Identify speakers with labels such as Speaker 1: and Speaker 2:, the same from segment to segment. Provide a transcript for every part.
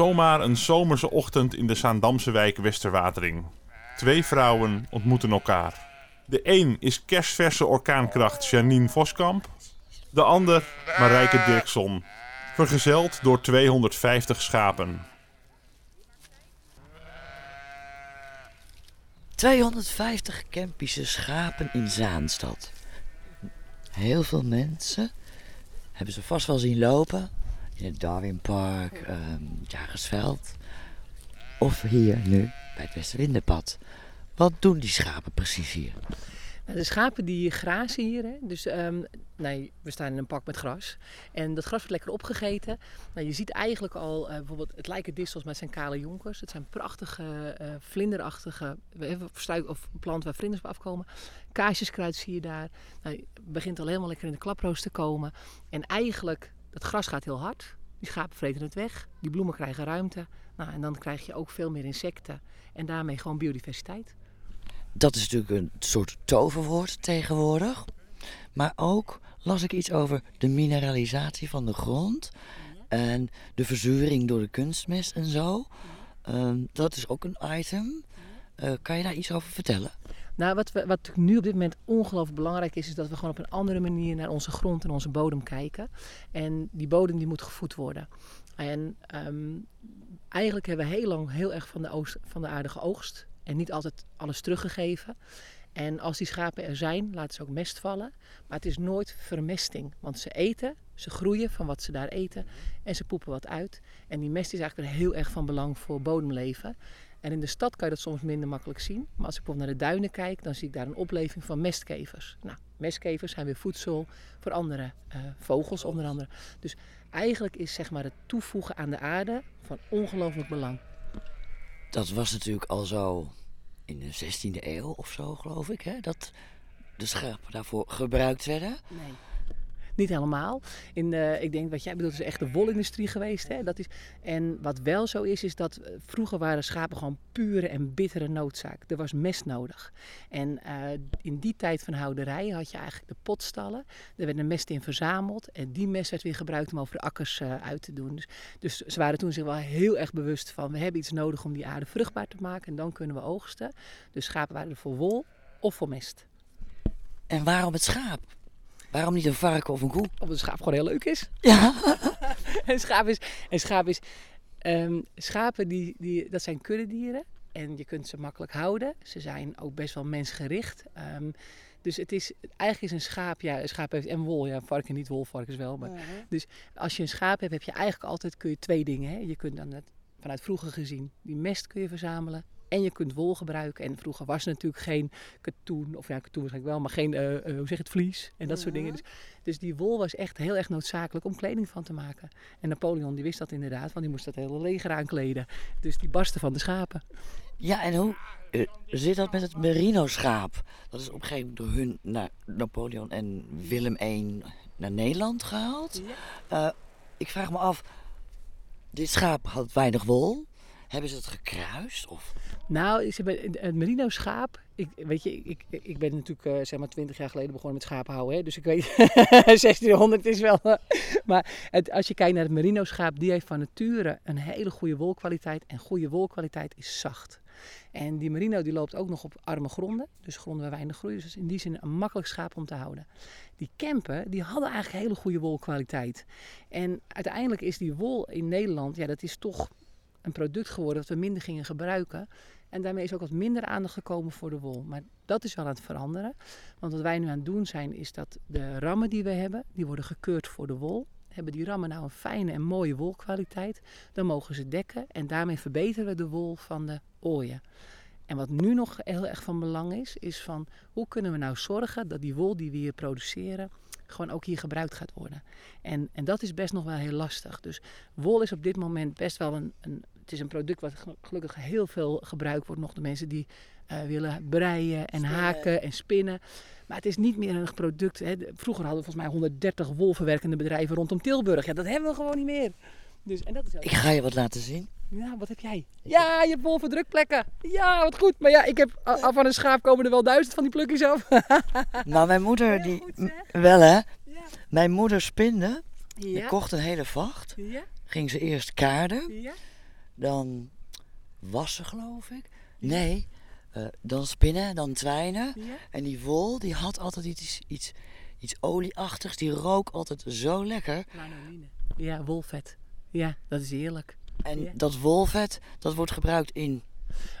Speaker 1: Zomaar een zomerse ochtend in de Zaandamse wijk Westerwatering. Twee vrouwen ontmoeten elkaar. De een is kerstverse orkaankracht Janine Voskamp. De ander Marijke Dirkson. Vergezeld door 250 schapen.
Speaker 2: 250 Kempische schapen in Zaanstad. Heel veel mensen hebben ze vast wel zien lopen. In het Darwinpark, ehm Jagersveld. Of hier nu bij het Westerwindenpad. Wat doen die schapen precies hier?
Speaker 3: Nou, De schapen die grazen hier, hè? dus ehm, nee, we staan in een pak met gras. En dat gras wordt lekker opgegeten. Nou, je ziet eigenlijk al, eh, bijvoorbeeld, het lijken distels, maar het zijn kale jonkers. Het zijn prachtige, eh, vlinderachtige of planten waar vlinders op afkomen. Kaasjeskruid zie je daar. Nou, het begint al helemaal lekker in de klaproos te komen. En eigenlijk, dat gras gaat heel hard. Die schapen vreten het weg. Die bloemen krijgen ruimte. Nou, en dan krijg je ook veel meer insecten. En daarmee gewoon biodiversiteit.
Speaker 2: Dat is natuurlijk een soort toverwoord tegenwoordig. Maar ook las ik iets over de mineralisatie van de grond. En de verzuring door de kunstmest en zo. Ehm, dat is ook een item. Eh, kan je daar iets over vertellen?
Speaker 3: Nou, wat, wat nu op dit moment ongelooflijk belangrijk is, is dat we gewoon op een andere manier naar onze grond en onze bodem kijken. En die bodem die moet gevoed worden. En ehm, eigenlijk hebben we heel lang heel erg van de, oost, van de aarde geoogst en niet altijd alles teruggegeven. En als die schapen er zijn, laten ze ook mest vallen. Maar het is nooit vermesting, want ze eten, ze groeien van wat ze daar eten en ze poepen wat uit. En die mest is eigenlijk heel erg van belang voor bodemleven. En in de stad kan je dat soms minder makkelijk zien. Maar als ik bijvoorbeeld naar de duinen kijk, dan zie ik daar een opleving van mestkevers. Nou, mestkevers zijn weer voedsel voor andere eh, vogels onder andere. Dus eigenlijk is zeg maar het toevoegen aan de aarde van ongelooflijk belang.
Speaker 2: Dat was natuurlijk al zo in de 16e eeuw of zo, geloof ik, hè? dat de schapen daarvoor gebruikt werden.
Speaker 3: Nee. Niet helemaal. In, eh, ik denk wat jij bedoelt is echt de wolindustrie geweest. Hè? Dat is, en wat wel zo is, is dat eh, vroeger waren schapen gewoon pure en bittere noodzaak. Er was mest nodig. En eh, in die tijd van houderij had je eigenlijk de potstallen. Er werd een mest in verzameld. En die mest werd weer gebruikt om over de akkers uit te doen. Dus, dus ze waren toen zich wel heel erg bewust van... we hebben iets nodig om die aarde vruchtbaar te maken. En dan kunnen we oogsten. Dus schapen waren er voor wol of voor mest.
Speaker 2: En waarom het schaap? Waarom niet een varken of een koe?
Speaker 3: Omdat een schaap gewoon heel leuk is.
Speaker 2: Ja,
Speaker 3: En schaap is, en schaap is ehm, schapen die, die, dat zijn kuddedieren en je kunt ze makkelijk houden. Ze zijn ook best wel mensgericht. Ehm, dus het is, eigenlijk is een schaap, ja, een schaap heeft en wol, ja, varken niet, wol, varkens wel. Maar, Dus als je een schaap hebt, heb je eigenlijk altijd kun je twee dingen. Hè? Je kunt dan het, vanuit vroeger gezien die mest kun je verzamelen. En je kunt wol gebruiken. En vroeger was er natuurlijk geen katoen, of ja, katoen waarschijnlijk wel, maar geen, eh, eh, hoe zeg je het, vlies en dat soort dingen. Dus, dus die wol was echt heel erg noodzakelijk om kleding van te maken. En Napoleon die wist dat inderdaad, want die moest dat hele leger aankleden. Dus die barsten van de schapen.
Speaker 2: ja en hoe eh, zit dat met het merino-schaap? Dat is op een gegeven moment door hun naar Napoleon en Willem I naar Nederland gehaald. Eh, ik vraag me af, dit schaap had weinig wol. Hebben ze het gekruist? Of...
Speaker 3: Nou, het merino schaap. Ik, weet je, ik, ik, ben natuurlijk eh, zeg maar 20 jaar geleden begonnen met schapen houden. Hè? Dus ik weet, 1600 is wel. maar het, als je kijkt naar het merino schaap, die heeft van nature een hele goede wolkwaliteit. En goede wolkwaliteit is zacht. En die merino die loopt ook nog op arme gronden. Dus gronden waar weinig groei. Dus in die zin een makkelijk schaap om te houden. Die Kempen, die hadden eigenlijk hele goede wolkwaliteit. En uiteindelijk is die wol in Nederland, ja, dat is toch een product geworden dat we minder gingen gebruiken. En daarmee is ook wat minder aandacht gekomen voor de wol. Maar dat is wel aan het veranderen. Want wat wij nu aan het doen zijn, is dat de rammen die we hebben, die worden gekeurd voor de wol. Hebben die rammen nou een fijne en mooie wolkwaliteit, dan mogen ze dekken. En daarmee verbeteren we de wol van de ooien. En wat nu nog heel erg van belang is, is van hoe kunnen we nou zorgen dat die wol die we hier produceren, gewoon ook hier gebruikt gaat worden. En, en dat is best nog wel heel lastig. Dus wol is op dit moment best wel een, een het is een product wat gelu- gelukkig heel veel gebruikt wordt nog door mensen die eh, willen breien en haken en spinnen. Maar het is niet meer een product. Hè. De- Vroeger hadden we volgens mij 130 wolverwerkende bedrijven rondom Tilburg. Ja, dat hebben we gewoon niet meer. Dus, en dat is ook-
Speaker 2: Ik ga je wat laten zien.
Speaker 3: Ja, wat heb jij? Ja, je hebt wol voor drukplekken. Ja, wat goed. Maar ja, ik heb af van een schaap komen er wel duizend van die plukjes af.
Speaker 2: Nou, mijn moeder, die...
Speaker 3: goed,
Speaker 2: Wel hè?
Speaker 3: Ja.
Speaker 2: Mijn moeder spinde. Die
Speaker 3: Ja.
Speaker 2: kocht een hele vacht.
Speaker 3: Ja,
Speaker 2: Ging ze eerst kaarden.
Speaker 3: ja.
Speaker 2: dan wassen, geloof ik. Nee, eh, dan spinnen, dan twijnen. En die wol, die had altijd iets, iets, iets olieachtigs. Die rook altijd zo lekker.
Speaker 3: Lanoline. Ja, wolvet. Ja, dat is heerlijk.
Speaker 2: En
Speaker 3: Ja.
Speaker 2: dat wolvet, dat wordt gebruikt in...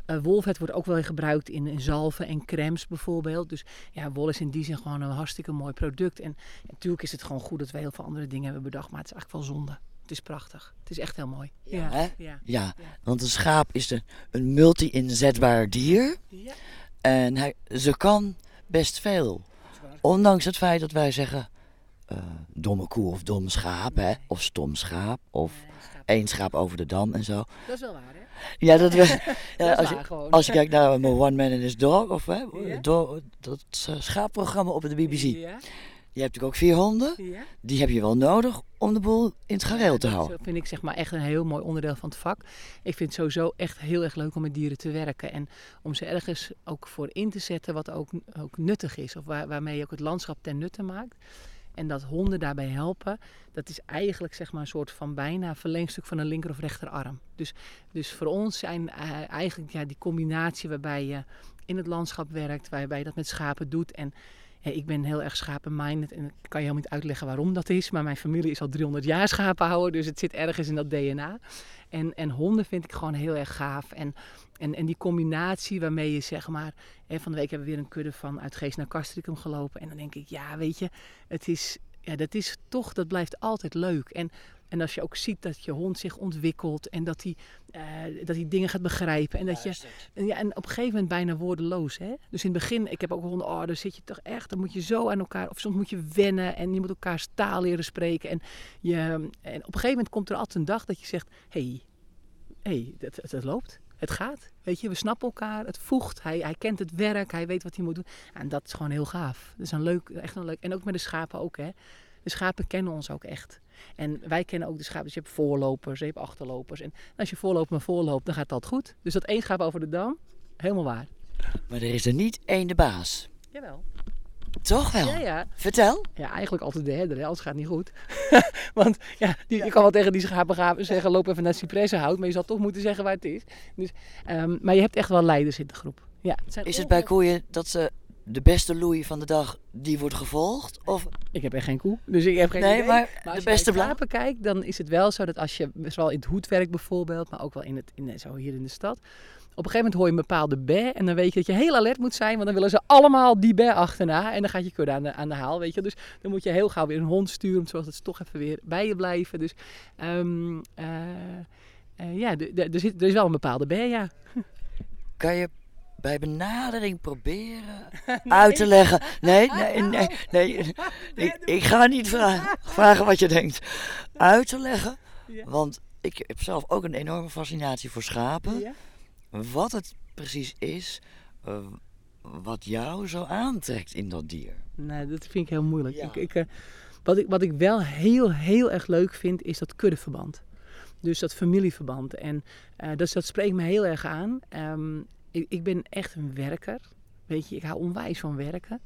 Speaker 3: Eh, wolvet wordt ook wel gebruikt in, in zalven en crèmes bijvoorbeeld. Dus ja, wol is in die zin gewoon een hartstikke mooi product. En natuurlijk is het gewoon goed dat we heel veel andere dingen hebben bedacht. Maar het is eigenlijk wel zonde. Het is prachtig. Het is echt heel mooi.
Speaker 2: Ja, hè?
Speaker 3: Ja.
Speaker 2: Ja, want een schaap is een, een multi-inzetbaar dier.
Speaker 3: ja.
Speaker 2: En hij, ze kan best veel. Ondanks het feit dat wij zeggen... eh, domme koe of dom schaap, hè? Of stom schaap. Of één schaap over de dam en zo.
Speaker 3: Dat is wel waar, hè?
Speaker 2: Ja, dat we... Ja, als, je, als je kijkt naar een One Man and His Dog... Of hè,
Speaker 3: Ja.
Speaker 2: dat schaapprogramma op de BBC.
Speaker 3: Ja,
Speaker 2: Je hebt natuurlijk ook vier honden.
Speaker 3: ja.
Speaker 2: Die heb je wel nodig om de boel in het gareel te houden.
Speaker 3: Dat vind ik zeg maar echt een heel mooi onderdeel van het vak. Ik vind het sowieso echt heel erg leuk om met dieren te werken. En om ze ergens ook voor in te zetten wat ook, ook nuttig is. Of waar, waarmee je ook het landschap ten nutte maakt. En dat honden daarbij helpen, dat is eigenlijk zeg maar een soort van bijna verlengstuk van een linker of rechterarm. Dus, dus voor ons zijn eh, eigenlijk ja, die combinatie waarbij je in het landschap werkt, waarbij je dat met schapen doet. En ik ben heel erg schapen-minded en ik kan je helemaal niet uitleggen waarom dat is. Maar mijn familie is al 300 jaar schapenhouder, dus het zit ergens in dat DNA. En, en honden vind ik gewoon heel erg gaaf. En, en, en die combinatie waarmee je zeg maar... Hè, van de week hebben we weer een kudde van uit Geest naar Castricum gelopen. En dan denk ik, ja weet je, het is, ja, dat is toch, dat blijft altijd leuk. En, en als je ook ziet dat je hond zich ontwikkelt en dat hij, eh, dat hij dingen gaat begrijpen. En dat je, en, ja, en op een gegeven moment bijna woordeloos. Hè? Dus in het begin, ik heb ook honden, oh, dan zit je toch echt, dan moet je zo aan elkaar, of soms moet je wennen en je moet elkaars taal leren spreken. En, je, en op een gegeven moment komt er altijd een dag dat je zegt, hé, hey, hey, het, het loopt. Het gaat. Weet je, we snappen elkaar. Het voegt. Hij, hij kent het werk. Hij weet wat hij moet doen. En dat is gewoon heel gaaf. Dat is een leuk, echt een leuk. En ook met de schapen ook, hè. De schapen kennen ons ook echt. En wij kennen ook de schapen. Dus je hebt voorlopers, je hebt achterlopers. En als je voorloopt maar voorloopt, dan gaat dat goed. Dus dat één schaap over de dam, helemaal waar.
Speaker 2: Maar er is er niet één de baas.
Speaker 3: Jawel.
Speaker 2: Toch wel?
Speaker 3: Ja, ja.
Speaker 2: Vertel.
Speaker 3: Ja, eigenlijk altijd de herder, hè, anders gaat het niet goed. Want ja, die, je kan wel tegen die schapen gaan zeggen, loop even naar cipressenhout. Maar je zal toch moeten zeggen waar het is. Dus, ehm, maar je hebt echt wel leiders in de groep. Ja, het zijn
Speaker 2: Is het bij koeien dat ze de beste loei van de dag, die wordt gevolgd? Of
Speaker 3: Ik heb echt geen koe, dus ik heb geen
Speaker 2: nee,
Speaker 3: idee.
Speaker 2: maar,
Speaker 3: Maar als
Speaker 2: de beste
Speaker 3: schapen kijkt, dan is het wel zo dat als je, zowel in het hoedwerk bijvoorbeeld, maar ook wel in het, in, zo hier in de stad. Op een gegeven moment hoor je een bepaalde bij en dan weet je dat je heel alert moet zijn, want dan willen ze allemaal die bij achterna en dan gaat je kudde aan de, aan de haal, weet je. Dus dan moet je heel gauw weer een hond sturen, zodat ze toch even weer bij je blijven. Dus ehm, eh, eh, ja, er, zit, er is wel een bepaalde bij, ja.
Speaker 2: Kan je bij benadering proberen uit te leggen? Nee, nee, nee, nee. Ik, ik ga niet vragen, vragen wat je denkt. Uit te leggen, want ik heb zelf ook een enorme fascinatie voor schapen. Wat het precies is, eh, wat jou zo aantrekt in dat dier.
Speaker 3: Nee, dat vind ik heel moeilijk.
Speaker 2: Ja.
Speaker 3: Ik, ik, eh, wat, ik, wat ik wel heel, heel erg leuk vind, is dat kuddeverband. Dus dat familieverband. En eh, dus dat spreekt me heel erg aan. Ehm, ik, ik ben echt een werker. Weet je, ik hou onwijs van werken.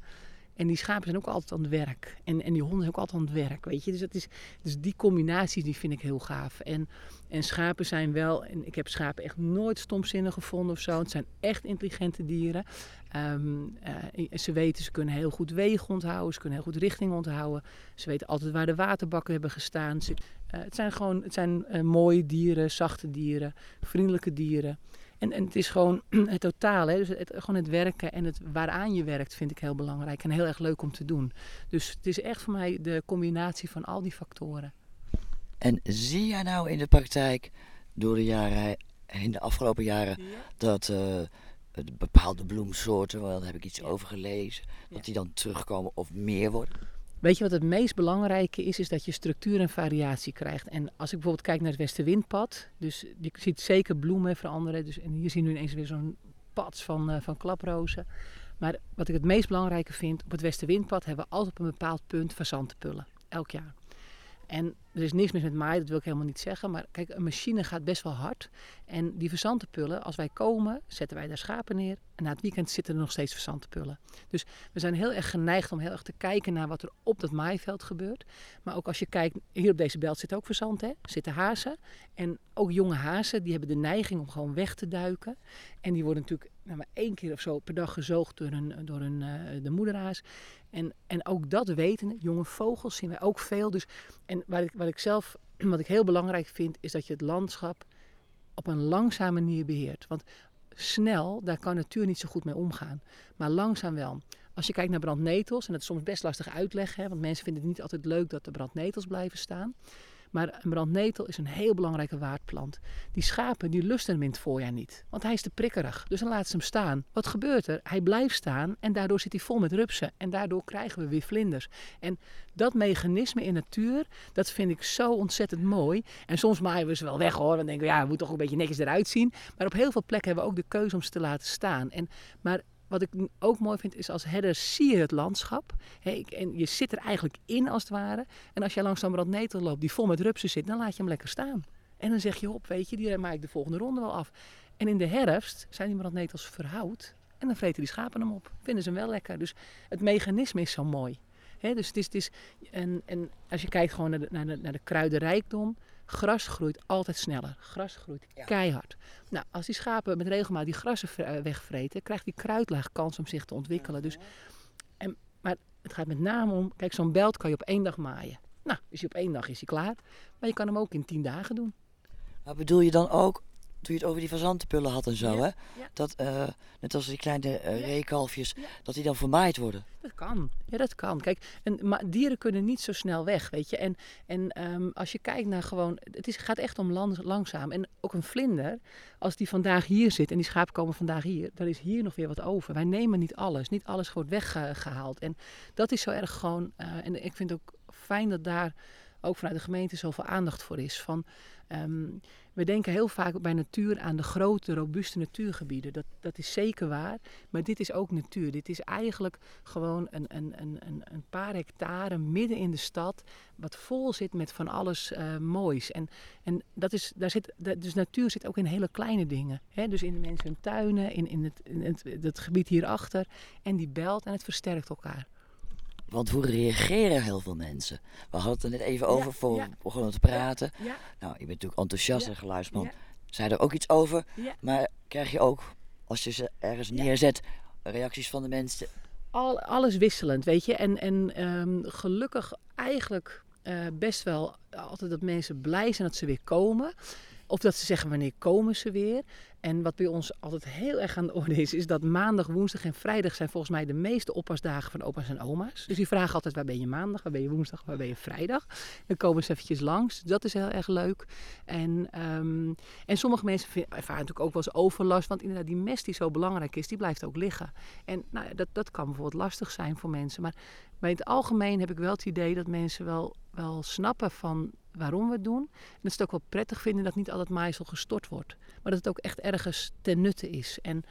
Speaker 3: En die schapen zijn ook altijd aan het werk. En, en die honden zijn ook altijd aan het werk, weet je. Dus, dat is, dus die combinaties die vind ik heel gaaf. En, en schapen zijn wel... En ik heb schapen echt nooit stomzinnig gevonden of zo. Het zijn echt intelligente dieren. Ehm, eh, ze weten, ze kunnen heel goed wegen onthouden. Ze kunnen heel goed richting onthouden. Ze weten altijd waar de waterbakken hebben gestaan. Eh, het zijn gewoon het zijn, eh, mooie dieren, zachte dieren, vriendelijke dieren. En, en het is gewoon het totaal, hè? Dus het, gewoon het werken en het waaraan je werkt vind ik heel belangrijk en heel erg leuk om te doen. Dus het is echt voor mij de combinatie van al die factoren.
Speaker 2: En zie jij nou in de praktijk, door de jaren, in de afgelopen jaren, dat eh, de bepaalde bloemsoorten, want daar heb ik iets
Speaker 3: Ja.
Speaker 2: over gelezen, dat die dan terugkomen of meer worden?
Speaker 3: Weet je wat het meest belangrijke is? Is dat je structuur en variatie krijgt. En als ik bijvoorbeeld kijk naar het Westenwindpad, dus je ziet zeker bloemen veranderen. Dus, en hier zien we ineens weer zo'n pad van, eh, van klaprozen. Maar wat ik het meest belangrijke vind, op het Westenwindpad hebben we altijd op een bepaald punt fazantenpullen. Elk jaar. En er is niks mis met maaien, dat wil ik helemaal niet zeggen. Maar kijk, een machine gaat best wel hard. En die verzantenpullen, als wij komen, zetten wij daar schapen neer. En na het weekend zitten er nog steeds verzantenpullen. Dus we zijn heel erg geneigd om heel erg te kijken naar wat er op dat maaiveld gebeurt. Maar ook als je kijkt, hier op deze belt zit ook verzand, hè? zitten hazen. En ook jonge hazen, die hebben de neiging om gewoon weg te duiken. En die worden natuurlijk nou, maar één keer of zo per dag gezoogd door, een, door een, uh, de moederhaas. En, en ook dat weten, jonge vogels zien wij ook veel. Dus, en wat ik, wat ik zelf, wat ik heel belangrijk vind, is dat je het landschap op een langzame manier beheert. Want snel, daar kan natuur niet zo goed mee omgaan. Maar langzaam wel. Als je kijkt naar brandnetels, en dat is soms best lastig uitleggen, hè, want mensen vinden het niet altijd leuk dat er brandnetels blijven staan. Maar een brandnetel is een heel belangrijke waardplant. Die schapen die lusten hem in het voorjaar niet, want hij is te prikkerig. Dus dan laten ze hem staan. Wat gebeurt er? Hij blijft staan en daardoor zit hij vol met rupsen. En daardoor krijgen we weer vlinders. En dat mechanisme in natuur, dat vind ik zo ontzettend mooi. En soms maaien we ze wel weg hoor. Dan denken we, ja, het moet toch een beetje netjes eruit zien. Maar op heel veel plekken hebben we ook de keuze om ze te laten staan. En, maar wat ik ook mooi vind is als herder zie je het landschap. en je zit er eigenlijk in als het ware. En als jij langs zo'n brandnetel loopt die vol met rupsen zit, dan laat je hem lekker staan. En dan zeg je op, weet je, die maak ik de volgende ronde wel af. En in de herfst zijn die brandnetels verhoud. En dan vreten die schapen hem op. Vinden ze hem wel lekker. Dus het mechanisme is zo mooi. dus het is, het is en, en als je kijkt gewoon naar de, naar de, naar de kruidenrijkdom Gras groeit altijd sneller. Gras groeit keihard. Nou, als die schapen met regelmaat die grassen eh, wegvreten, krijgt die kruidlaag kans om zich te ontwikkelen. Dus, en, maar het gaat met name om, kijk, zo'n belt kan je op één dag maaien. Nou, is hij op één dag is hij klaar. Maar je kan hem ook in tien dagen doen.
Speaker 2: Maar bedoel je dan ook toen je het over die fazantenpullen had en zo, hè? Dat, uh, net als die kleine uh, reekalfjes, dat die dan vermaaid worden.
Speaker 3: Dat kan, ja dat kan. Kijk, en, maar dieren kunnen niet zo snel weg, weet je. En, en um, als je kijkt naar gewoon, het is, gaat echt om lang, langzaam. En ook een vlinder, als die vandaag hier zit en die schapen komen vandaag hier, dan is hier nog weer wat over. Wij nemen niet alles, niet alles wordt weggehaald. En dat is zo erg gewoon, uh, en ik vind het ook fijn dat daar ook vanuit de gemeente zoveel aandacht voor is. Van, um, we denken heel vaak bij natuur aan de grote, robuuste natuurgebieden. Dat, dat is zeker waar. Maar dit is ook natuur. Dit is eigenlijk gewoon een, een, een, een paar hectare midden in de stad. Wat vol zit met van alles uh, moois. En, en dat is, daar zit, dus natuur zit ook in hele kleine dingen. Hè? Dus in de mensen hun tuinen, in, in, het, in het, het gebied hierachter. En die belt en het versterkt elkaar.
Speaker 2: Want hoe reageren heel veel mensen? We hadden het er net even over voor we begonnen te praten. Nou, je bent natuurlijk enthousiast en geluidsman. Zei er ook iets over. Maar krijg je ook, als je ze ergens neerzet, reacties van de mensen?
Speaker 3: Al, alles wisselend, weet je. En, en um, gelukkig eigenlijk uh, best wel altijd dat mensen blij zijn dat ze weer komen. Of dat ze zeggen wanneer komen ze weer. En wat bij ons altijd heel erg aan de orde is, is dat maandag, woensdag en vrijdag zijn volgens mij de meeste oppasdagen van opa's en oma's. Dus die vragen altijd waar ben je maandag, waar ben je woensdag, waar ben je vrijdag. Dan komen ze eventjes langs. Dat is heel erg leuk. En, um, en sommige mensen ervaren natuurlijk ook wel eens overlast. Want inderdaad, die mest die zo belangrijk is, die blijft ook liggen. En nou, dat, dat kan bijvoorbeeld lastig zijn voor mensen. Maar, maar in het algemeen heb ik wel het idee dat mensen wel, wel snappen van waarom we het doen. En dat ze het ook wel prettig vinden dat niet al het maaisel gestort wordt. Maar dat het ook echt ergens ten nutte is. En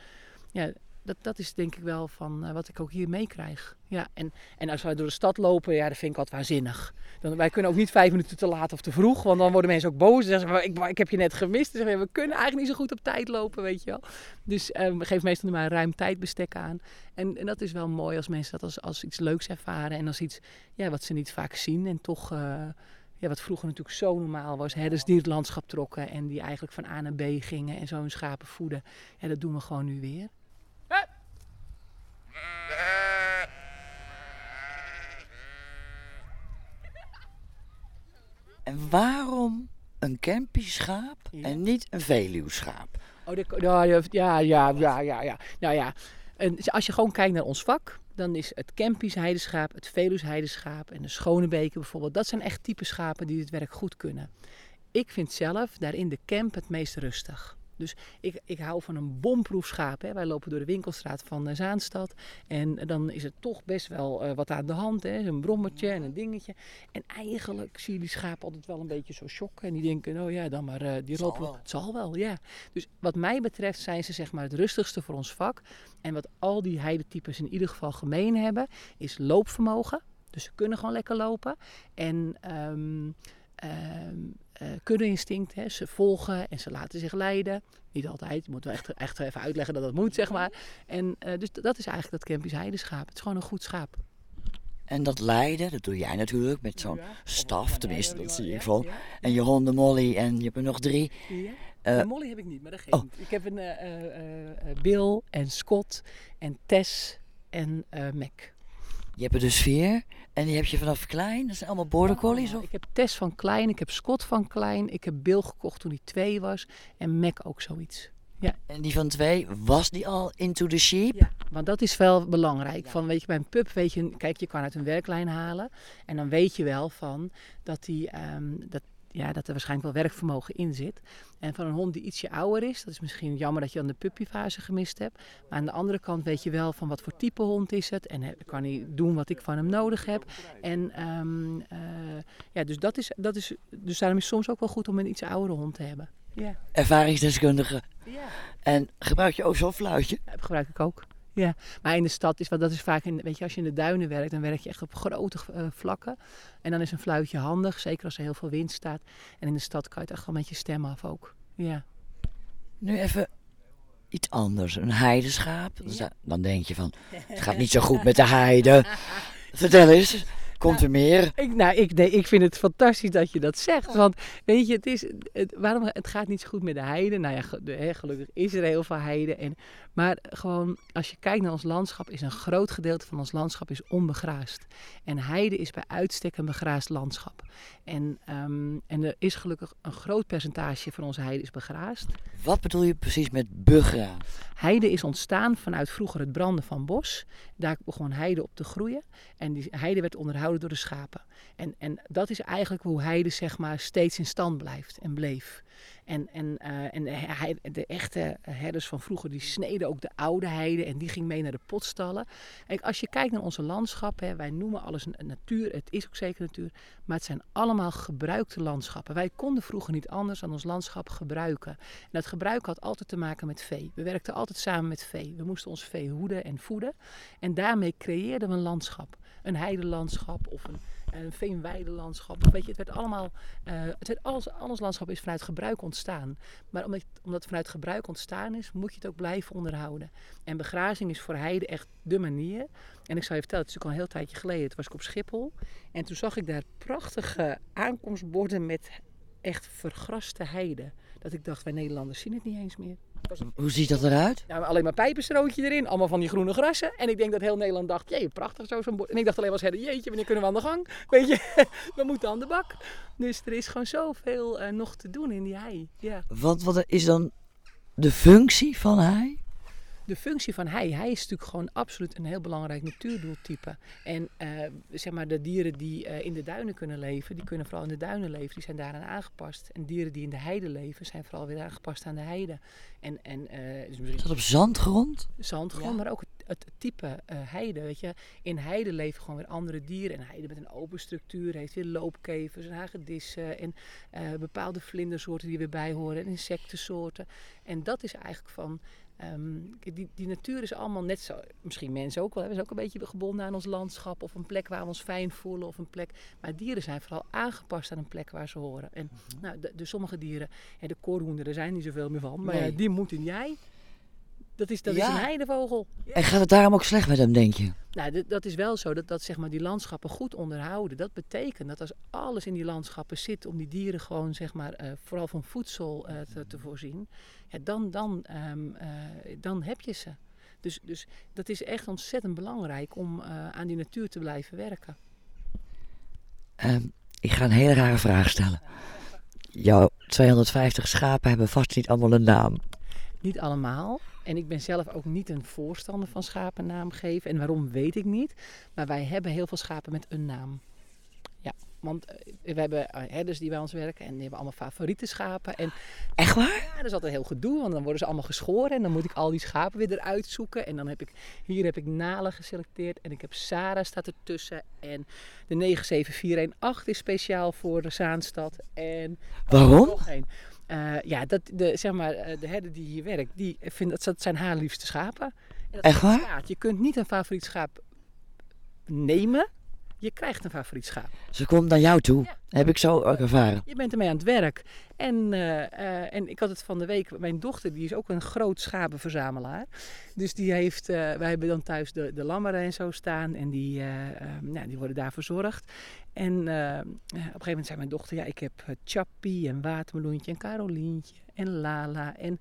Speaker 3: ja, dat, dat is denk ik wel van uh, wat ik ook hier meekrijg. Ja, en, en als wij door de stad lopen, ja, dat vind ik altijd waanzinnig. Dan, wij kunnen ook niet vijf minuten te laat of te vroeg, want dan worden mensen ook boos. Dan zeggen ik, ik heb je net gemist. Dan zeggen we, kunnen eigenlijk niet zo goed op tijd lopen, weet je wel. Dus um, geven meestal maar ruim tijdbestek aan. En, en dat is wel mooi als mensen dat als, als iets leuks ervaren en als iets ja, wat ze niet vaak zien en toch... Uh, ja, wat vroeger natuurlijk zo normaal was. Herders die het landschap trokken en die eigenlijk van A naar B gingen en zo hun schapen voeden. Ja, dat doen we gewoon nu weer.
Speaker 2: En waarom een Kempi-schaap en niet een Veluwschaap?
Speaker 3: Oh, de, ja, ja, ja, ja, ja. Nou ja, en als je gewoon kijkt naar ons vak, dan is het Kempisch heideschaap, het Veluws heideschaap en de Schonebeken bijvoorbeeld. Dat zijn echt type schapen die dit werk goed kunnen. Ik vind zelf daarin de camp het meest rustig. Dus ik, ik hou van een bomproef schaap. Hè. Wij lopen door de winkelstraat van Zaanstad. En dan is er toch best wel uh, wat aan de hand. Hè. Een brommertje en een dingetje. En eigenlijk zie je die schapen altijd wel een beetje zo shocken. En die denken, oh ja, dan maar uh, die lopen. Het zal wel, ja. Dus wat mij betreft zijn ze zeg maar het rustigste voor ons vak. En wat al die heidetypes in ieder geval gemeen hebben, is loopvermogen. Dus ze kunnen gewoon lekker lopen. En... Um, ehm eh, kuddeinstinct. Hè. Ze volgen en ze laten zich leiden. Niet altijd, je moet wel echt, echt even uitleggen dat dat moet, zeg maar. En eh, dus dat is eigenlijk dat Kempisch heideschaap. Het is gewoon een goed schaap.
Speaker 2: En dat leiden, dat doe jij natuurlijk met zo'n staf, tenminste, dat zie ik wel. En je honden Molly en je hebt er nog drie.
Speaker 3: Ja.
Speaker 2: Eh,
Speaker 3: En Molly heb ik niet, maar dat geeft
Speaker 2: oh.
Speaker 3: niet. Ik heb een eh, eh, eh, eh, Bill en Scott en Tess en eh Mac.
Speaker 2: Je hebt er dus vier. En die heb je vanaf klein. Dat zijn allemaal border collies?
Speaker 3: Ja,
Speaker 2: Of?
Speaker 3: Ik heb Tess van klein, ik heb Scott van klein, ik heb Bill gekocht toen hij twee was en Mac ook zoiets.
Speaker 2: En die van twee, was die al into the sheep?
Speaker 3: Ja, want dat is wel belangrijk. Van, weet je, bij een pup weet je, kijk, je kan uit een werklijn halen. En dan weet je wel van dat, die, ehm, dat, ja, dat er waarschijnlijk wel werkvermogen in zit. En van een hond die ietsje ouder is, dat is misschien jammer dat je dan de puppyfase gemist hebt. Maar aan de andere kant weet je wel van wat voor type hond is het. En kan hij doen wat ik van hem nodig heb. En ehm, eh, ja, dus dat is, dat is, dus daarom is het soms ook wel goed om een iets oudere hond te hebben. Ja,
Speaker 2: Ervaringsdeskundige.
Speaker 3: ja.
Speaker 2: En gebruik je ook zo'n fluitje?
Speaker 3: Ja, dat gebruik ik ook. Ja, maar in de stad is, want dat is vaak, in, weet je, als je in de duinen werkt, dan werk je echt op grote eh, vlakken. En dan is een fluitje handig, zeker als er heel veel wind staat. En in de stad kan je het echt wel met je stem af ook. Ja.
Speaker 2: Nu even iets anders. Een heideschaap. Dan denk je van, het gaat niet zo goed met de heide. Vertel eens, komt er meer?
Speaker 3: Ik, nou, ik, nee, ik vind het fantastisch dat je dat zegt. Want weet je, het, is, het, waarom, het gaat niet zo goed met de heide. Nou ja, ge- de, hè, gelukkig is er heel veel heide. En, maar gewoon, als je kijkt naar ons landschap, is een groot gedeelte van ons landschap is onbegraasd. En heide is bij uitstek een begraasd landschap. En, ehm, en er is gelukkig een groot percentage van onze heide is begraasd.
Speaker 2: Wat bedoel je precies met begraan?
Speaker 3: Heide is ontstaan vanuit vroeger het branden van bos. Daar begon heide op te groeien. En die heide werd onderhouden door de schapen. En, en dat is eigenlijk hoe heide zeg maar, steeds in stand blijft en bleef. En, en, eh, en hei- de echte herders van vroeger die sneden ook de oude heide en die ging mee naar de potstallen. Kijk, als je kijkt naar onze landschappen, wij noemen alles natuur, het is ook zeker natuur, maar het zijn allemaal gebruikte landschappen. Wij konden vroeger niet anders dan ons landschap gebruiken. En dat gebruik had altijd te maken met vee. We werkten altijd samen met vee. We moesten ons vee hoeden en voeden. En daarmee creëerden we een landschap. Een heidelandschap of een, een veenweidelandschap. Weet je, het werd allemaal, eh, het werd alles, alles landschap is vanuit gebruik ontstaan. Maar omdat, omdat het vanuit gebruik ontstaan is, moet je het ook blijven onderhouden. En begrazing is voor heide echt de manier. En ik zou je vertellen, het is ook al een heel tijdje geleden. Toen was ik op Schiphol. En toen zag ik daar prachtige aankomstborden met echt vergraste heide. Dat ik dacht, wij Nederlanders zien het niet eens meer.
Speaker 2: Hoe ziet dat eruit?
Speaker 3: Alleen maar pijpenstrootje erin, allemaal van die groene grassen. En ik denk dat heel Nederland dacht, jee, prachtig zo zo'n bord. En ik dacht alleen maar, eens, jeetje, wanneer kunnen we aan de gang? Weet je, we moeten aan de bak. Dus er is gewoon zoveel eh, nog te doen in die hei. Ja.
Speaker 2: Wat, wat is dan de functie van hij?
Speaker 3: De functie van hei, hij is natuurlijk gewoon absoluut een heel belangrijk natuurdoeltype. En eh, zeg maar, de dieren die eh, in de duinen kunnen leven, die kunnen vooral in de duinen leven, die zijn daaraan aangepast. En dieren die in de heide leven, zijn vooral weer aangepast aan de heide. En, en eh, dus misschien
Speaker 2: Is dat op zandgrond?
Speaker 3: zandgrond,
Speaker 2: Ja.
Speaker 3: maar ook het, het type heide. Weet je. In heide leven gewoon weer andere dieren. En heide met een open structuur heeft weer loopkevers en hagedissen en bepaalde vlindersoorten die weer bij horen en insectensoorten. En dat is eigenlijk van. Ehm, die, die natuur is allemaal net zo, misschien mensen ook wel, hè, we zijn ook een beetje gebonden aan ons landschap of een plek waar we ons fijn voelen of een plek. Maar dieren zijn vooral aangepast aan een plek waar ze horen. En nou, de, de sommige dieren, de koorhoender, er zijn niet zoveel meer van, maar
Speaker 2: Nee.
Speaker 3: ja, die moeten jij. Dat is, dat
Speaker 2: Ja.
Speaker 3: is een heidevogel.
Speaker 2: En gaat het daarom ook slecht met hem, denk je?
Speaker 3: Nou, dat, is wel zo dat, dat zeg maar, die landschappen goed onderhouden. Dat betekent dat als alles in die landschappen zit om die dieren gewoon zeg maar, eh, vooral van voedsel eh, te, te voorzien, ja, dan, dan, ehm, eh, dan heb je ze. Dus, dus dat is echt ontzettend belangrijk om aan die natuur te blijven werken.
Speaker 2: Ehm, ik ga een hele rare vraag stellen. Jouw 250 schapen hebben vast niet allemaal een naam.
Speaker 3: Niet allemaal. En ik ben zelf ook niet een voorstander van schapen naam geven. En waarom weet ik niet. Maar wij hebben heel veel schapen met een naam. Ja, want eh, we hebben eh, herders die bij ons werken en die hebben allemaal favoriete schapen. En
Speaker 2: Echt waar?
Speaker 3: ja, dat is altijd heel gedoe, want dan worden ze allemaal geschoren. En dan moet ik al die schapen weer eruit zoeken. En dan heb ik, hier heb ik Nala geselecteerd en ik heb Sarah staat ertussen. En de 97418 is speciaal voor de Zaanstad. En
Speaker 2: Waarom?
Speaker 3: Eh, ja, dat, de, zeg maar, eh, de herder die hier werkt, die vindt dat, dat zijn haar liefste schapen. En dat
Speaker 2: Echt waar?
Speaker 3: Je kunt niet een favoriet schaap nemen. Je krijgt een favoriet schaap.
Speaker 2: Ze komt naar jou toe.
Speaker 3: Ja.
Speaker 2: Heb ik zo ook ervaren.
Speaker 3: Je bent ermee aan het werk. En, eh, eh, en ik had het van de week, mijn dochter die is ook een groot schapenverzamelaar. Dus die heeft, eh, wij hebben dan thuis de, de lammeren en zo staan. En die, nou, die worden daar verzorgd. En op een gegeven moment zei mijn dochter, ja ik heb Chappie en Watermeloentje en Carolientje en Lala en...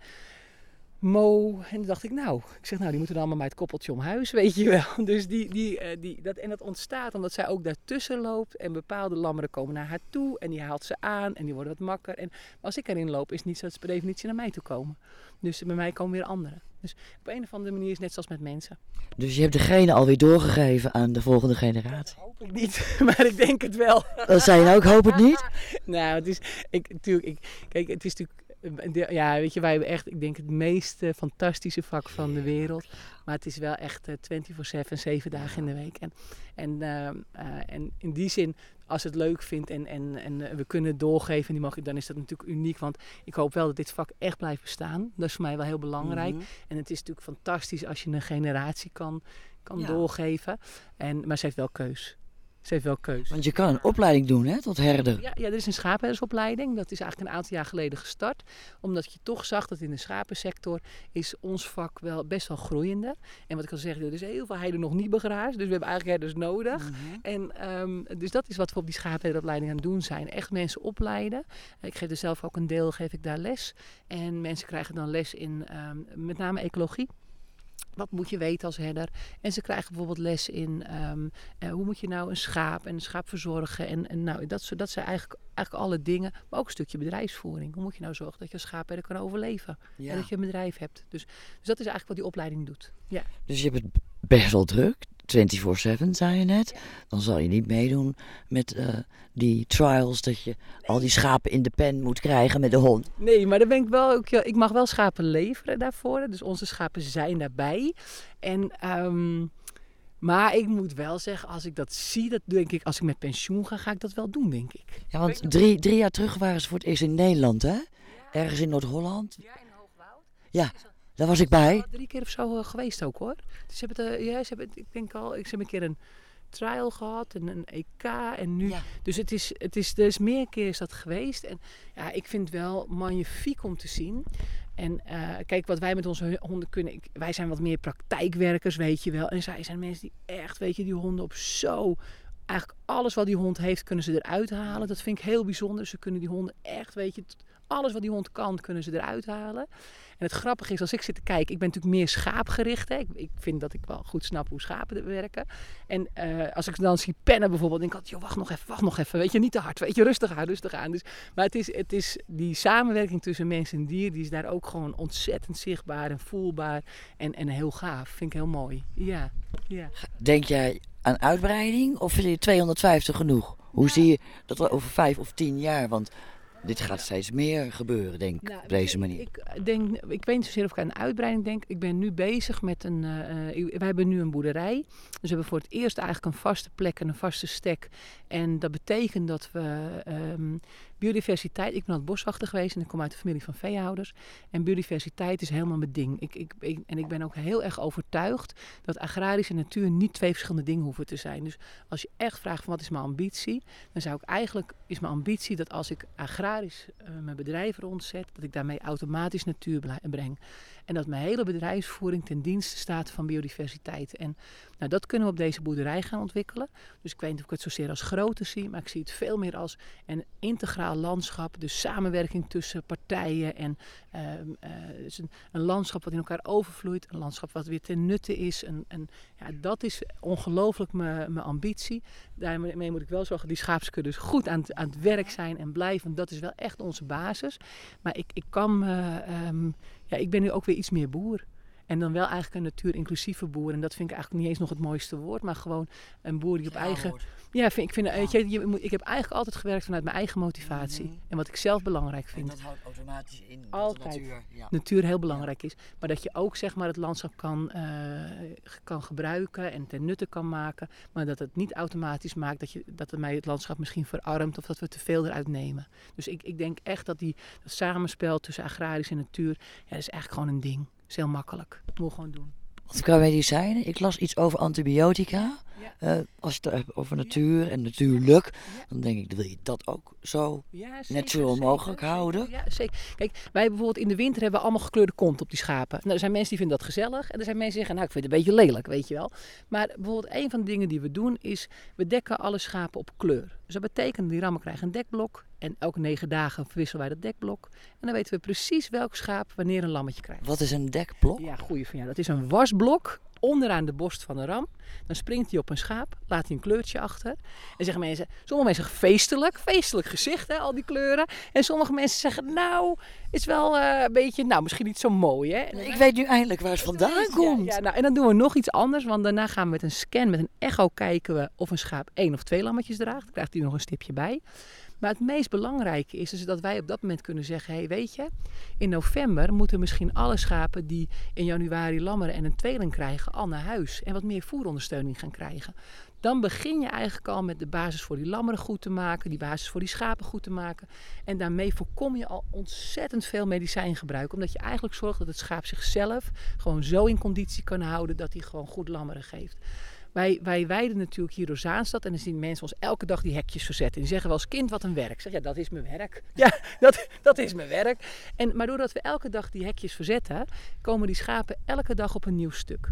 Speaker 3: Mo. En toen dacht ik, nou, ik zeg, nou, die moeten dan allemaal bij het koppeltje om huis, weet je wel. Dus die, die, eh, die, dat, en dat ontstaat omdat zij ook daartussen loopt. En bepaalde lammeren komen naar haar toe. En die haalt ze aan en die worden wat makker. En als ik erin loop, is het niet zo dat ze per definitie naar mij toe komen. Dus bij mij komen weer anderen. Dus op een of andere manier is het net zoals met mensen.
Speaker 2: Dus je hebt degene alweer doorgegeven aan de volgende generatie.
Speaker 3: Hoop ik niet, maar ik denk het wel.
Speaker 2: Dat zei je nou ook, hoop het niet.
Speaker 3: Nou, het is, ik, natuurlijk, ik, kijk, het is natuurlijk, de- ja, weet je, wij hebben echt, ik denk, het meest eh, fantastische vak van de wereld. Maar het is wel echt eh, 24-7, zeven dagen in de week. En, en, eh, eh, en in die zin, als het leuk vindt en, en, en eh, we kunnen doorgeven, die mag, dan is dat natuurlijk uniek. Want ik hoop wel dat dit vak echt blijft bestaan. Dat is voor mij wel heel belangrijk.
Speaker 2: Mhm.
Speaker 3: En het is natuurlijk fantastisch als je een generatie kan, kan
Speaker 2: Ja.
Speaker 3: doorgeven. En, maar ze heeft wel keus. Ze heeft wel keus.
Speaker 2: Want je kan een opleiding doen hè, tot herder.
Speaker 3: Ja, ja, er is een schaapherdersopleiding. Dat is eigenlijk een aantal jaar geleden gestart. Omdat je toch zag dat in de schapensector is ons vak wel best wel groeiende. En wat ik al zeg, er is heel veel heiden nog niet begraasd. Dus we hebben eigenlijk herders nodig.
Speaker 2: Mhm.
Speaker 3: En ehm, dus dat is wat we op die schaapherderopleiding aan het doen zijn. Echt mensen opleiden. Ik geef er zelf ook een deel, geef ik daar les. En mensen krijgen dan les in ehm, met name ecologie. Wat moet je weten als herder? En ze krijgen bijvoorbeeld les in ehm, eh, hoe moet je nou een schaap en een schaap verzorgen. En, en nou, dat, dat zijn eigenlijk, eigenlijk alle dingen. Maar ook een stukje bedrijfsvoering. Hoe moet je nou zorgen dat je als schaapherder kan overleven? En dat je een bedrijf hebt. Dus, dus dat is eigenlijk wat die opleiding doet. Ja.
Speaker 2: Dus je hebt het best wel druk. 24-7 zei je net. Dan zal je niet meedoen met eh, die trials dat je al die schapen in de pen moet krijgen met de hond.
Speaker 3: Nee, maar dan ben ik wel ook. ja, Ik mag wel schapen leveren daarvoor. Dus onze schapen zijn daarbij. En, ehm, maar ik moet wel zeggen, als ik dat zie, dat denk ik, als ik met pensioen ga, ga ik dat wel doen, denk ik.
Speaker 2: Ja, want drie, drie jaar terug waren ze voor het eerst in Nederland, hè? Ergens in Noord-Holland.
Speaker 3: Ja, in Hoogwoud.
Speaker 2: Ja, daar was ik bij.
Speaker 3: Drie keer of zo eh, geweest ook hoor. Dus ze hebben het, eh, ja, ze hebben, het- ik denk al, ik heb een keer een trial gehad en een EK en nu.
Speaker 2: Ja.
Speaker 3: Dus het is, het is, is meer keer is dat geweest. En ja, ik vind het wel magnifiek om te zien. En eh, kijk, wat wij met onze honden kunnen. Ik, wij zijn wat meer praktijkwerkers, weet je wel. En zij zijn mensen die echt, weet je, die honden op zo. Eigenlijk alles wat die hond heeft, kunnen ze eruit halen. Dat vind ik heel bijzonder. Ze kunnen die honden echt, weet je, alles wat die hond kan, kunnen ze eruit halen. En het grappige is, als ik zit te kijken, ik ben natuurlijk meer schaapgericht. Hè. Ik, ik vind dat ik wel goed snap hoe schapen er werken. En eh, als ik dan zie pennen bijvoorbeeld, denk ik altijd, joh, wacht nog even, wacht nog even. Weet je, niet te hard, weet je, rustig aan, rustig aan. Dus, maar het is, het is die samenwerking tussen mens en dier, die is daar ook gewoon ontzettend zichtbaar en voelbaar. En, en heel gaaf, vind ik heel mooi. Ja, ja.
Speaker 2: Denk jij aan uitbreiding of vind je 250 genoeg? Hoe zie je dat over vijf of tien jaar? Want dit gaat steeds meer gebeuren, denk ik,
Speaker 3: Nou,
Speaker 2: op deze
Speaker 3: ik-
Speaker 2: manier.
Speaker 3: Ik, denk, ik weet niet zozeer of ik aan een uitbreiding denk. Ik ben nu bezig met een. eh, eh, wij hebben nu een boerderij. Dus we hebben voor het eerst eigenlijk een vaste plek en een vaste stek. En dat betekent dat we ehm, biodiversiteit. Ik ben altijd boswachter geweest en ik kom uit de familie van veehouders. En biodiversiteit is helemaal mijn ding. Ik, ik, en ik ben ook heel erg overtuigd dat agrarische natuur niet twee verschillende dingen hoeven te zijn. Dus als je echt vraagt van wat is mijn ambitie, dan zou ik eigenlijk is mijn ambitie dat als ik agrarisch eh, mijn bedrijf rondzet, dat ik daarmee automatisch natuur breng. En dat mijn hele bedrijfsvoering ten dienste staat van biodiversiteit. En nou, dat kunnen we op deze boerderij gaan ontwikkelen. Dus ik weet niet of ik het zozeer als grootte zie, maar ik zie het veel meer als een integraal landschap. Dus samenwerking tussen partijen en eh, dus een, een landschap wat in elkaar overvloeit. Een landschap wat weer ten nutte is. Een, een, ja, dat is ongelooflijk mijn ambitie. Daarmee moet ik wel zorgen dat die schaapskuddes goed aan, het- aan het werk zijn en blijven. Dat is wel echt onze basis. Maar ik, ik kan me, ehm, ja, ik ben nu ook weer iets meer boer. En dan wel eigenlijk een natuur-inclusieve boer. En dat vind ik eigenlijk niet eens nog het mooiste woord. Maar gewoon een boer die op eigen... Ja, vind, ik, vind, weet je, ik heb eigenlijk altijd gewerkt vanuit mijn eigen motivatie.
Speaker 2: Mhm.
Speaker 3: En wat ik zelf belangrijk
Speaker 2: En
Speaker 3: vind.
Speaker 2: dat houdt automatisch in dat de
Speaker 3: Altijd.
Speaker 2: natuur... Ja.
Speaker 3: Natuur heel belangrijk is. Maar dat je ook zeg maar, het landschap kan, eh, kan gebruiken en ten nutte kan maken. Maar dat het niet automatisch maakt dat, je, dat het mij het landschap misschien verarmt. Of dat we te veel eruit nemen. Dus ik, ik denk echt dat die, dat samenspel tussen agrarisch en natuur. Ja, dat is eigenlijk gewoon een ding. Is heel makkelijk. Moet je gewoon doen.
Speaker 2: Qua medicijnen, ik las iets over antibiotica.
Speaker 3: Ja.
Speaker 2: Eh, als je het hebt over natuur en natuurlijk,
Speaker 3: Ja.
Speaker 2: dan denk ik, wil je dat ook zo
Speaker 3: Ja,
Speaker 2: natural mogelijk houden?
Speaker 3: Ja, zeker. Kijk, wij bijvoorbeeld in de winter hebben we allemaal gekleurde kont op die schapen. Nou, er zijn mensen die vinden dat gezellig. En er zijn mensen die zeggen, nou, ik vind het een beetje lelijk, weet je wel. Maar bijvoorbeeld een van de dingen die we doen is, we dekken alle schapen op kleur. Dus dat betekent, die rammen krijgen een dekblok. En elke negen dagen verwisselen wij dat dekblok. En dan weten we precies welk schaap wanneer een lammetje krijgt.
Speaker 2: Wat is een dekblok?
Speaker 3: Ja, goeie van jou. Dat is een wasblok onderaan de borst van de ram. Dan springt hij op een schaap, laat hij een kleurtje achter. En zeggen mensen, sommige mensen zeggen feestelijk, feestelijk gezicht, hè, al die kleuren. En sommige mensen zeggen, nou, is wel eh, een beetje, nou, misschien niet zo mooi, hè. En
Speaker 2: Ik weet nu eindelijk waar het vandaan komt.
Speaker 3: ja, ja, nou, en dan doen we nog iets anders, want daarna gaan we met een scan, met een echo kijken we of een schaap één of twee lammetjes draagt. Dan krijgt hij nog een stipje bij. Maar het meest belangrijke is dus dat wij op dat moment kunnen zeggen, hey, weet je, in november moeten misschien alle schapen die in januari lammeren en een tweeling krijgen al naar huis en wat meer voerondersteuning gaan krijgen. Dan begin je eigenlijk al met de basis voor die lammeren goed te maken, die basis voor die schapen goed te maken. En daarmee voorkom je al ontzettend veel medicijngebruik. Omdat je eigenlijk zorgt dat het schaap zichzelf gewoon zo in conditie kan houden dat hij gewoon goed lammeren geeft. Wij, wij weiden natuurlijk hier door Zaanstad en dan zien mensen ons elke dag die hekjes verzetten. En die zeggen wel eens, kind, wat een werk. Zeg, ja, dat is mijn werk. Ja, dat, dat is mijn werk. En, maar doordat we elke dag die hekjes verzetten, komen die schapen elke dag op een nieuw stuk.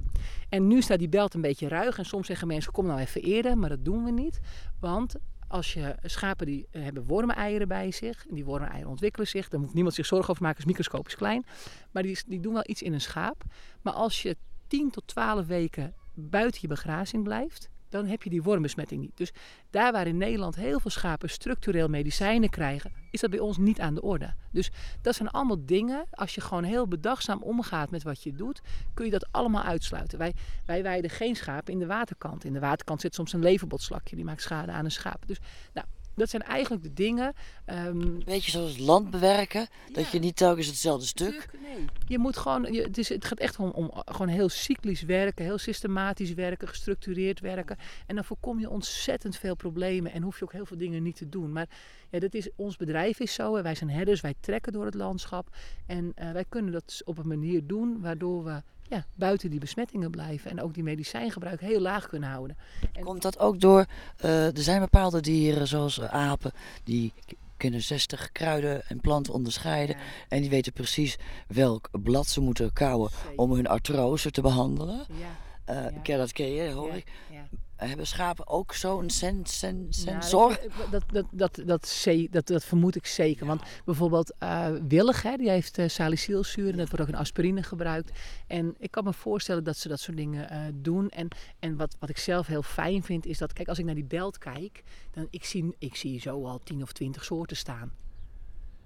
Speaker 3: En nu staat die belt een beetje ruig en soms zeggen mensen, kom nou even eerder, maar dat doen we niet. Want als je schapen die eh, hebben wormeneieren bij zich, en die wormeneieren ontwikkelen zich, daar moet niemand zich zorgen over maken, is microscopisch klein. Maar die, die doen wel iets in een schaap. Maar als je 10 tot 12 weken buiten je begrazing blijft, dan heb je die wormbesmetting niet. Dus daar waar in Nederland heel veel schapen structureel medicijnen krijgen, is dat bij ons niet aan de orde. Dus dat zijn allemaal dingen, als je gewoon heel bedachtzaam omgaat met wat je doet, kun je dat allemaal uitsluiten. Wij, wij weiden geen schapen in de waterkant. In de waterkant zit soms een leverbotslakje, die maakt schade aan een schaap. Dus nou, dat zijn eigenlijk de dingen. ehm,
Speaker 2: Beetje zoals land bewerken, dat je niet telkens hetzelfde stuk.
Speaker 3: Nee. Je moet gewoon, je, het, is, het gaat echt om, om gewoon heel cyclisch werken, heel systematisch werken, gestructureerd werken. En dan voorkom je ontzettend veel problemen en hoef je ook heel veel dingen niet te doen. Maar ja, dat is, ons bedrijf is zo, en wij zijn herders, wij trekken door het landschap. En eh, wij kunnen dat op een manier doen waardoor we ja, buiten die besmettingen blijven en ook die medicijngebruik heel laag kunnen houden. En-
Speaker 2: Komt dat ook door, eh, er zijn bepaalde dieren zoals eh, apen, die kunnen 60 kruiden en planten onderscheiden. En die weten precies welk blad ze moeten kauwen om hun artrose te behandelen.
Speaker 3: Ja,
Speaker 2: Eh,
Speaker 3: Ja.
Speaker 2: je, hoor
Speaker 3: ja,
Speaker 2: ik.
Speaker 3: ja.
Speaker 2: Hebben schapen ook zo'n sen, sen,
Speaker 3: Nou,
Speaker 2: sensor?
Speaker 3: dat, dat, dat, dat, dat, dat, vermoed ik zeker. Want bijvoorbeeld eh Willig, hè, die heeft uh, salicylzuur en dat wordt ook in aspirine gebruikt. En ik kan me voorstellen dat ze dat soort dingen doen. En, en wat, wat ik zelf heel fijn vind, is dat, kijk, als ik naar die belt kijk, dan ik zie ik zie zo al 10 of 20 soorten staan.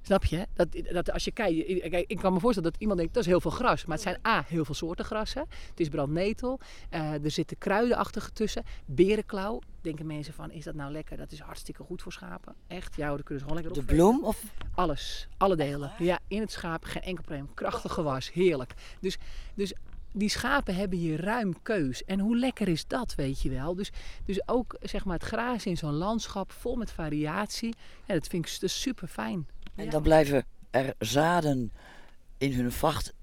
Speaker 3: Snap je? Dat, dat als je kijkt, ik, kan me voorstellen dat iemand denkt dat is heel veel gras. Maar het zijn A, heel veel soorten grassen. Het is brandnetel. eh, er zitten kruidenachtige tussen. Berenklauw. Denken mensen van, is dat nou lekker? Dat is hartstikke goed voor schapen. Echt, ja, daar kunnen ze gewoon lekker
Speaker 2: De
Speaker 3: op.
Speaker 2: bloem? Of
Speaker 3: Alles, alle delen. Ja, in het schaap geen enkel probleem. Krachtig gewas, heerlijk. Dus, dus die schapen hebben hier ruim keus. En hoe lekker is dat, weet je wel? Dus, dus ook zeg maar, het grazen in zo'n landschap vol met variatie. Ja, dat vind ik super fijn.
Speaker 2: En dan blijven er zaden in hun vacht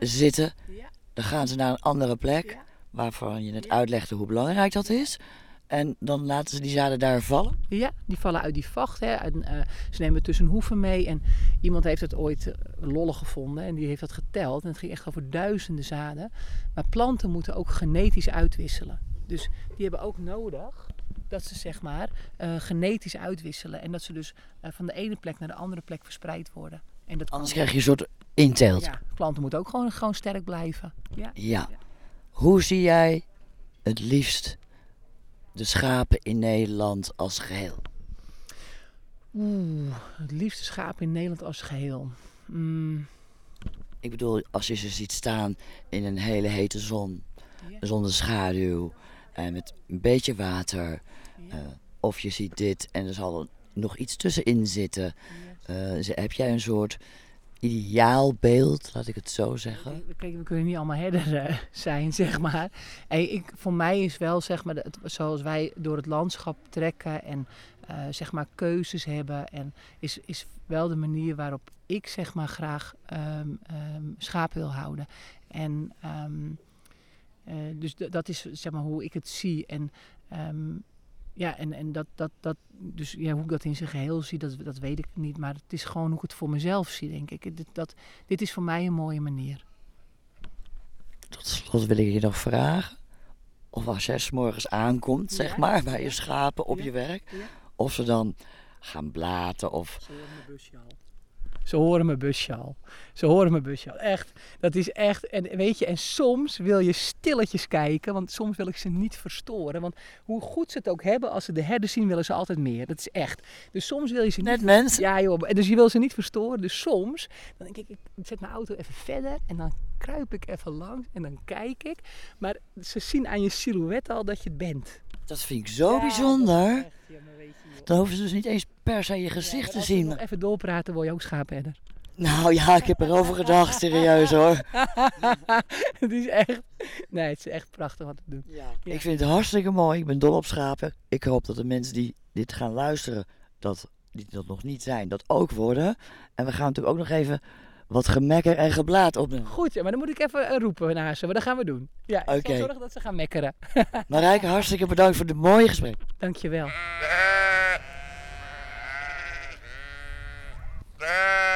Speaker 2: zitten.
Speaker 3: ja,
Speaker 2: Dan gaan ze naar een andere plek, waarvan je net uitlegde hoe belangrijk dat is. En dan laten ze die zaden daar vallen.
Speaker 3: Ja, die vallen uit die vacht. Hè. Uit, eh, ze nemen tussen hoeven mee. En iemand heeft het ooit eh, lollig gevonden. En die heeft dat geteld. En het ging echt over duizenden zaden. Maar planten moeten ook genetisch uitwisselen. Dus die hebben ook nodig dat ze zeg maar eh, genetisch uitwisselen. En dat ze dus eh, van de ene plek naar de andere plek verspreid worden. En dat
Speaker 2: Anders krijg je een soort inteelt.
Speaker 3: Ja, planten moeten ook gewoon, gewoon sterk blijven. Ja.
Speaker 2: Ja. Hoe zie jij het liefst de schapen in Nederland als geheel?
Speaker 3: Oeh, het liefste schaap in Nederland als geheel. Mm,
Speaker 2: Ik bedoel, als je ze ziet staan in een hele hete zon, zonder schaduw en met een beetje water. Eh, of je ziet dit en er zal nog iets tussenin zitten. Eh, heb jij een soort ideaalbeeld, laat ik het zo zeggen?
Speaker 3: Kijk, we kunnen niet allemaal herder eh, zijn, zeg maar. En ik, voor mij is wel, zeg maar, het, zoals wij door het landschap trekken en zeg maar keuzes hebben. En is, is wel de manier waarop ik, zeg maar, graag ehm, ehm, schapen wil houden. En ehm, Eh, dus dat is zeg maar hoe ik het zie. En ja, en, en dat, dat, dat, dus ja, hoe ik dat in zijn geheel zie, dat, dat weet ik niet. Maar het is gewoon hoe ik het voor mezelf zie, denk ik. Dit, dat, dit is voor mij een mooie manier.
Speaker 2: Tot slot wil ik je nog vragen. Of als jij 's morgens aankomt, zeg
Speaker 3: Ja,
Speaker 2: maar, bij je schapen op
Speaker 3: Ja,
Speaker 2: je werk.
Speaker 3: ja.
Speaker 2: Of ze dan gaan blaten of...
Speaker 3: Ze horen mijn busje al. Ze horen mijn busje al. Ze horen mijn busje al. Echt. Dat is echt. En weet je, en soms wil je stilletjes kijken, want soms wil ik ze niet verstoren. Want hoe goed ze het ook hebben, als ze de herden zien, willen ze altijd meer. Dat is echt. Dus soms wil je ze
Speaker 2: Net
Speaker 3: niet.
Speaker 2: mensen.
Speaker 3: Ja, joh. en Dus je wil ze niet verstoren. Dus soms, dan denk ik, ik zet mijn auto even verder en dan kruip ik even langs en dan kijk ik. Maar ze zien aan je silhouet al dat je het bent.
Speaker 2: Dat vind ik zo
Speaker 3: Ja,
Speaker 2: bijzonder. Dan hoeven ze dus niet eens per se je gezicht
Speaker 3: Ja,
Speaker 2: te
Speaker 3: als
Speaker 2: zien.
Speaker 3: even doorpraten, word je ook schaapherder.
Speaker 2: Nou ja, ik heb erover gedacht, serieus hoor.
Speaker 3: het is echt. Nee, het is echt prachtig wat we doen. Ja.
Speaker 2: Ik vind het hartstikke mooi. Ik ben dol op schapen. Ik hoop dat de mensen die dit gaan luisteren, dat, die dat nog niet zijn, dat ook worden. En we gaan natuurlijk ook nog even wat gemekker en geblaat op doen.
Speaker 3: Goed, ja, maar dan moet ik even eh, roepen naar ze. Maar dat gaan we doen. Ja, ik okay. zorgen dat ze gaan mekkeren.
Speaker 2: Marijke, hartstikke bedankt voor dit mooie gesprek.
Speaker 3: Dankjewel. je wel.